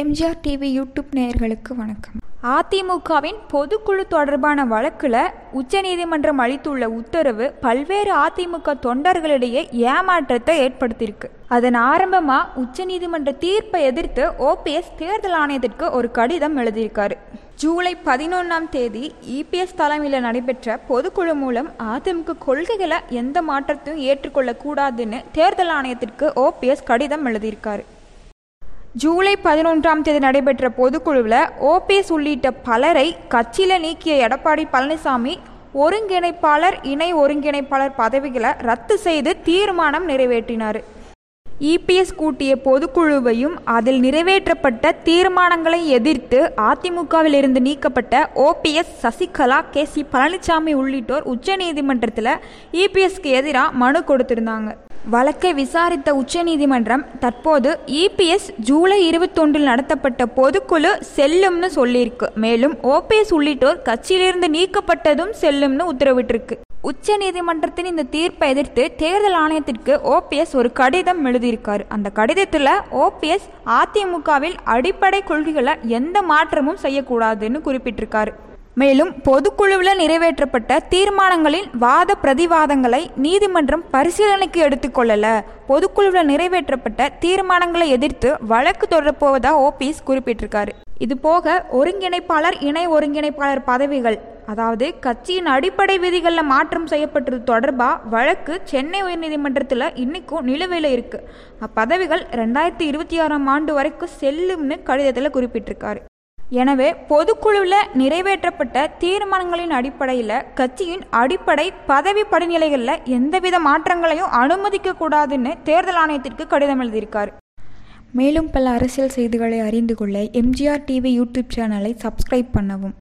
MGR TV YouTube நேயர்களுக்கு வணக்கம். அதிமுகவின் பொதுக்குழு தொடர்பான வழக்கில் உச்சநீதிமன்றம் அளித்துள்ள உத்தரவு பல்வேறு அதிமுக தொண்டர்களிடையே ஏமாற்றத்தை ஏற்படுத்தியிருக்கு. அதன் ஆரம்பமா உச்சநீதிமன்ற தீர்ப்பை எதிர்த்து ஓபிஎஸ் தேர்தல் ஆணையத்திற்கு ஒரு கடிதம் எழுதியிருக்காரு. ஜூலை பதினொன்றாம் தேதி இபிஎஸ் தலைமையில் நடைபெற்ற பொதுக்குழு மூலம் அதிமுக கொள்கைகளை எந்த மாற்றத்தையும் ஏற்றுக்கொள்ளக்கூடாதுன்னு தேர்தல் ஆணையத்திற்கு ஓபிஎஸ் கடிதம் எழுதியிருக்காரு. ஜூலை பதினொன்றாம் தேதி நடைபெற்ற பொதுக்குழுவில் ஓபிஎஸ் உள்ளிட்ட பலரை கட்சியில் நீக்கிய எடப்பாடி பழனிசாமி ஒருங்கிணைப்பாளர் இணை ஒருங்கிணைப்பாளர் பதவிகளை ரத்து செய்து தீர்மானம் நிறைவேற்றினார். இபிஎஸ் கூட்டிய பொதுக்குழுவையும் அதில் நிறைவேற்றப்பட்ட தீர்மானங்களை எதிர்த்து அதிமுகவில் இருந்து நீக்கப்பட்ட OPS Sasikala K C Palaniswami உள்ளிட்டோர் உச்சநீதிமன்றத்தில் இபிஎஸ்க்கு எதிராக மனு கொடுத்திருந்தாங்க. வழக்கை விசாரித்த உச்சநீதிமன்றம் தற்போது இபிஎஸ் ஜூலை இருபத்தொன்றில் நடத்தப்பட்ட பொதுக்குழு செல்லும்னு சொல்லியிருக்கு. மேலும் ஓபிஎஸ் உள்ளிட்டோர் கட்சியிலிருந்து நீக்கப்பட்டதும் செல்லும்னு உத்தரவிட்டிருக்கு. உச்ச நீதிமன்றத்தின் இந்த தீர்ப்பை எதிர்த்து தேர்தல் ஆணையத்திற்கு ஓபிஎஸ் ஒரு கடிதம் எழுதியிருக்காரு. அந்த கடிதத்தில் ஓபிஎஸ் அதிமுகவில் அடிப்படை கொள்கைகளை எந்த மாற்றமும் செய்யக்கூடாதுன்னு குறிப்பிட்டிருக்காரு. மேலும் பொதுக்குழுவில் நிறைவேற்றப்பட்ட தீர்மானங்களின் வாத பிரதிவாதங்களை நீதிமன்றம் பரிசீலனைக்கு எடுத்துக்கொள்ளல பொதுக்குழுவில் நிறைவேற்றப்பட்ட தீர்மானங்களை எதிர்த்து வழக்கு தொடரப்போவதா ஓபிஎஸ் குறிப்பிட்டிருக்காரு. இது போக ஒருங்கிணைப்பாளர் இணை ஒருங்கிணைப்பாளர் பதவிகள் அதாவது கட்சியின் அடிப்படை விதிகளில் மாற்றம் செய்யப்பட்டது தொடர்பாக வழக்கு சென்னை உயர்நீதிமன்றத்தில் இன்னைக்கும் நிலுவையில் இருக்கு. அப்பதவிகள் ரெண்டாயிரத்தி இருபத்தி ஆறாம் ஆண்டு வரைக்கும் செல்லும்னு கடிதத்தில் குறிப்பிட்டிருக்காரு. எனவே பொதுக்குழுவில் நிறைவேற்றப்பட்ட தீர்மானங்களின் அடிப்படையில் கட்சியின் அடிப்படை பதவி படிநிலைகளில் எந்தவித மாற்றங்களையும் அனுமதிக்க கூடாதுன்னு தேர்தல் ஆணையத்திற்கு கடிதம் எழுதியிருக்கார். மேலும் பல அரசியல் செய்திகளை அறிந்து கொள்ள எம்ஜிஆர் டிவி யூடியூப் சேனலை சப்ஸ்கிரைப் பண்ணவும்.